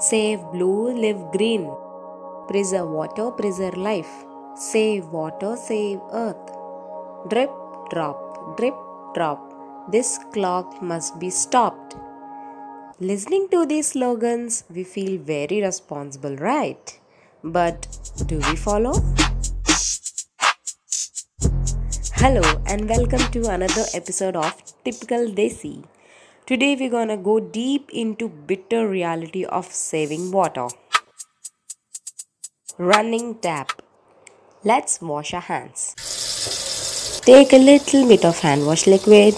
Save blue, live green. Preserve water, preserve life. Save water, save earth. Drip, drop, drip, drop. This clock must be stopped. Listening to these slogans, we feel very responsible, right? But do we follow? Hello, and welcome to another episode of Typical Desi. Today, we're gonna go deep into bitter reality of saving water. Running tap. Let's wash our hands. Take a little bit of hand wash liquid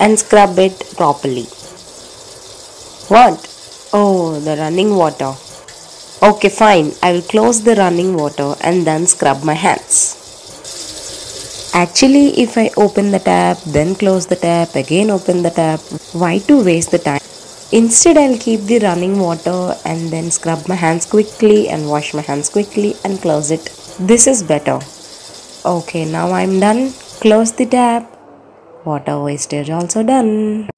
and scrub it properly. What? Oh, the running water. Okay, fine. I will close the running water and then scrub my hands. Actually, if I open the tap, then close the tap, again open the tap, why to waste the time? Instead, I'll keep the running water and then scrub my hands quickly and wash my hands quickly and close it. This is better. Okay, now I'm done. Close the tap. Water wastage also done.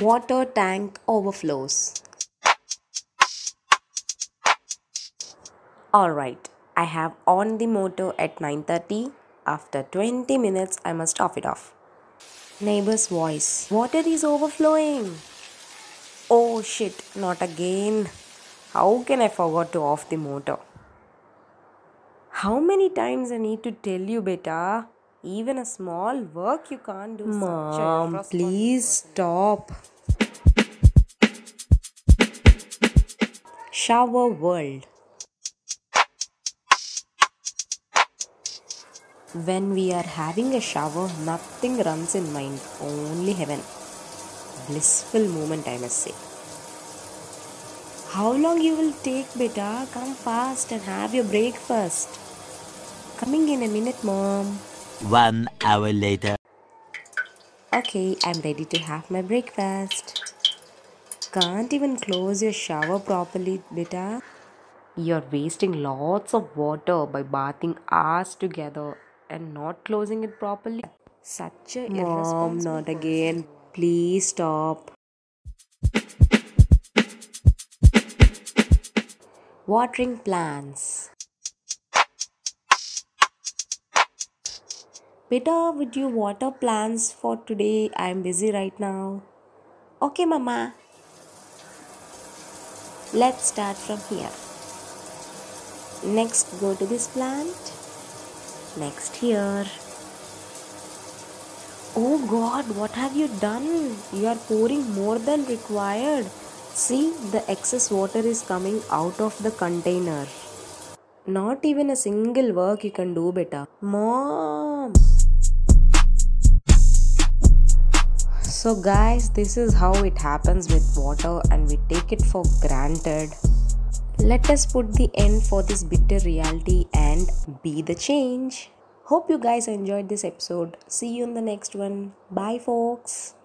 Water tank overflows. Alright, I have on the motor at 9.30. After 20 minutes, I must off it off. Neighbor's voice. Water is overflowing. Oh shit, not again. How can I forget to off the motor? How many times I need to tell you, beta? Even a small work you can't do. Mom, please stop. Shower world. When we are having a shower, nothing runs in mind, only heaven. Blissful moment, I must say. How long you will take, beta? Come fast and have your breakfast. Coming in a minute, mom. One hour later. Okay, I'm ready to have my breakfast. Can't even close your shower properly, beta. You're wasting lots of water by bathing hours together and not closing it properly. Such a Mom, not again. Please stop. Watering plants. Beta, would you water plants for today? I'm busy right now. Okay, Mama. Let's start from here. Next, go to this plant. Next, year. Oh God, what have you done? You are pouring more than required. See, the excess water is coming out of the container. Not even a single work you can do, beta. Mom! So, guys, this is how it happens with water, and we take it for granted. Let us put the end for this bitter reality and be the change. Hope you guys enjoyed this episode. See you in the next one. Bye, folks.